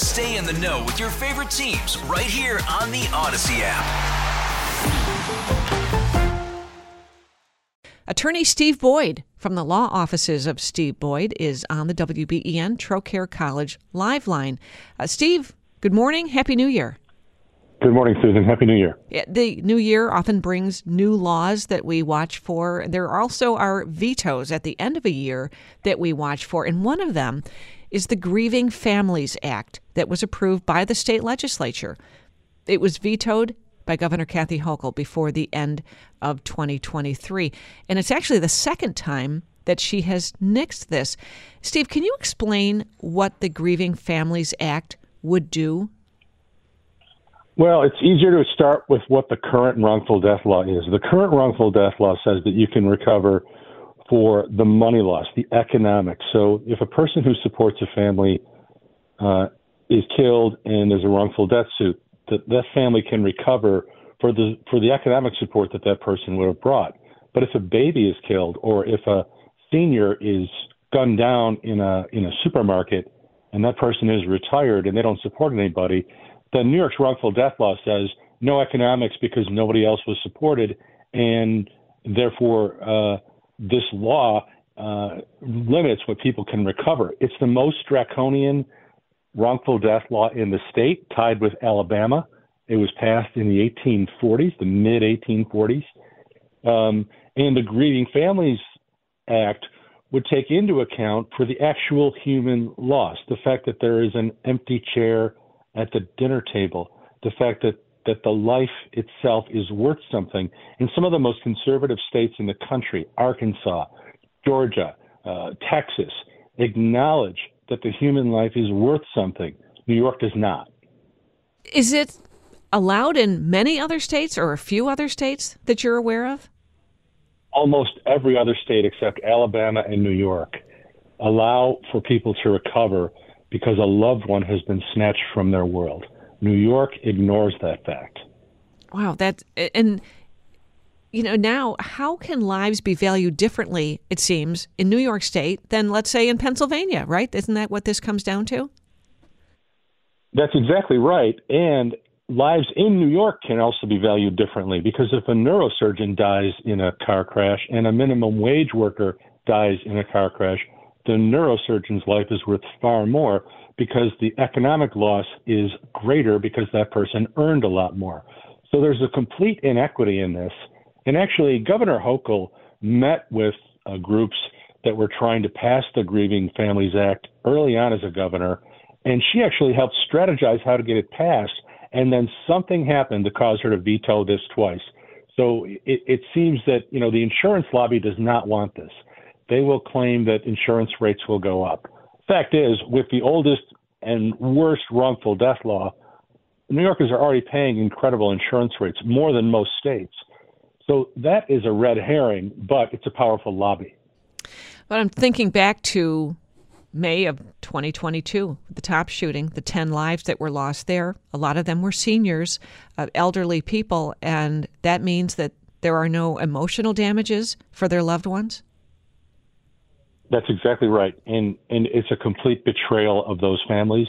Stay in the know with your favorite teams right here on the Audacy app. Attorney Steve Boyd from the law offices of Steve Boyd is on the WBEN Trocaire College Live Line. Uh, Steve, good morning. Happy New Year. Good morning, Susan. Happy New Year. The new year often brings new laws that we watch for. There also are vetoes at the end of a year that we watch for, and one of them is the Grieving Families Act that was approved by the state legislature. It was vetoed by Governor Kathy Hochul before the end of 2023. And it's actually the second time that she has nixed this. Steve, can you explain what the Grieving Families Act would do? Well, it's easier to start with what the current wrongful death law is. The current wrongful death law says that you can recover for the money loss, the economics. So if a person who supports a family uh, is killed and there's a wrongful death suit, that that family can recover for the for the economic support that that person would have brought. But if a baby is killed or if a senior is gunned down in a in a supermarket and that person is retired and they don't support anybody, then New York's wrongful death law says no economics because nobody else was supported, and therefore uh, this law uh, limits what people can recover. It's the most draconian wrongful death law in the state, tied with Alabama. It was passed in the 1840s, the mid 1840s. Um, and the Grieving Families Act would take into account for the actual human loss, the fact that there is an empty chair at the dinner table, the fact that, that the life itself is worth something. In some of the most conservative states in the country, Arkansas, Georgia, uh, Texas, acknowledge that the human life is worth something. New York does not. Is it allowed in many other states or a few other states that you're aware of? Almost every other state except Alabama and New York allow for people to recover because a loved one has been snatched from their world. New York ignores that fact. Wow, that and you know, now how can lives be valued differently, it seems, in New York State than, let's say, in Pennsylvania, right? Isn't that what this comes down to? That's exactly right. And lives in New York can also be valued differently because if a neurosurgeon dies in a car crash and a minimum wage worker dies in a car crash, the neurosurgeon's life is worth far more because the economic loss is greater because that person earned a lot more. So there's a complete inequity in this and actually, Governor Hochul met with uh, groups that were trying to pass the Grieving Families Act early on as a governor, and she actually helped strategize how to get it passed. And then something happened to cause her to veto this twice. So it, it seems that you know the insurance lobby does not want this. They will claim that insurance rates will go up. Fact is, with the oldest and worst wrongful death law, New Yorkers are already paying incredible insurance rates, more than most states. So that is a red herring, but it's a powerful lobby. But I'm thinking back to May of 2022, the Tops shooting, the 10 lives that were lost there. A lot of them were seniors, uh, elderly people, and that means that there are no emotional damages for their loved ones. That's exactly right, and and it's a complete betrayal of those families.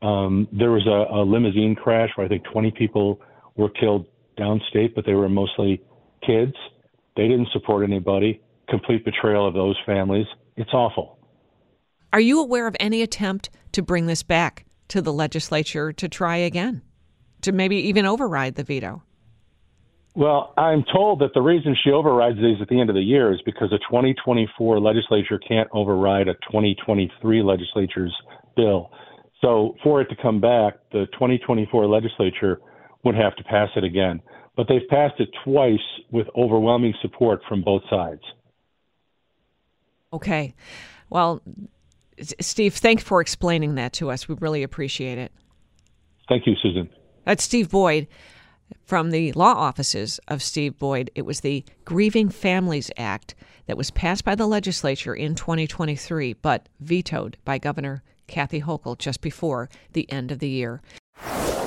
Um, there was a, a limousine crash where I think 20 people were killed downstate, but they were mostly kids. They didn't support anybody. Complete betrayal of those families. It's awful. Are you aware of any attempt to bring this back to the legislature to try again, to maybe even override the veto? Well, I'm told that the reason she overrides these at the end of the year is because a 2024 legislature can't override a 2023 legislature's bill. So for it to come back, the 2024 legislature would have to pass it again. But they've passed it twice with overwhelming support from both sides. Okay. Well, Steve, thanks for explaining that to us. We really appreciate it. Thank you, Susan. That's Steve Boyd from the law offices of Steve Boyd. It was the Grieving Families Act that was passed by the legislature in 2023, but vetoed by Governor Kathy Hochul just before the end of the year.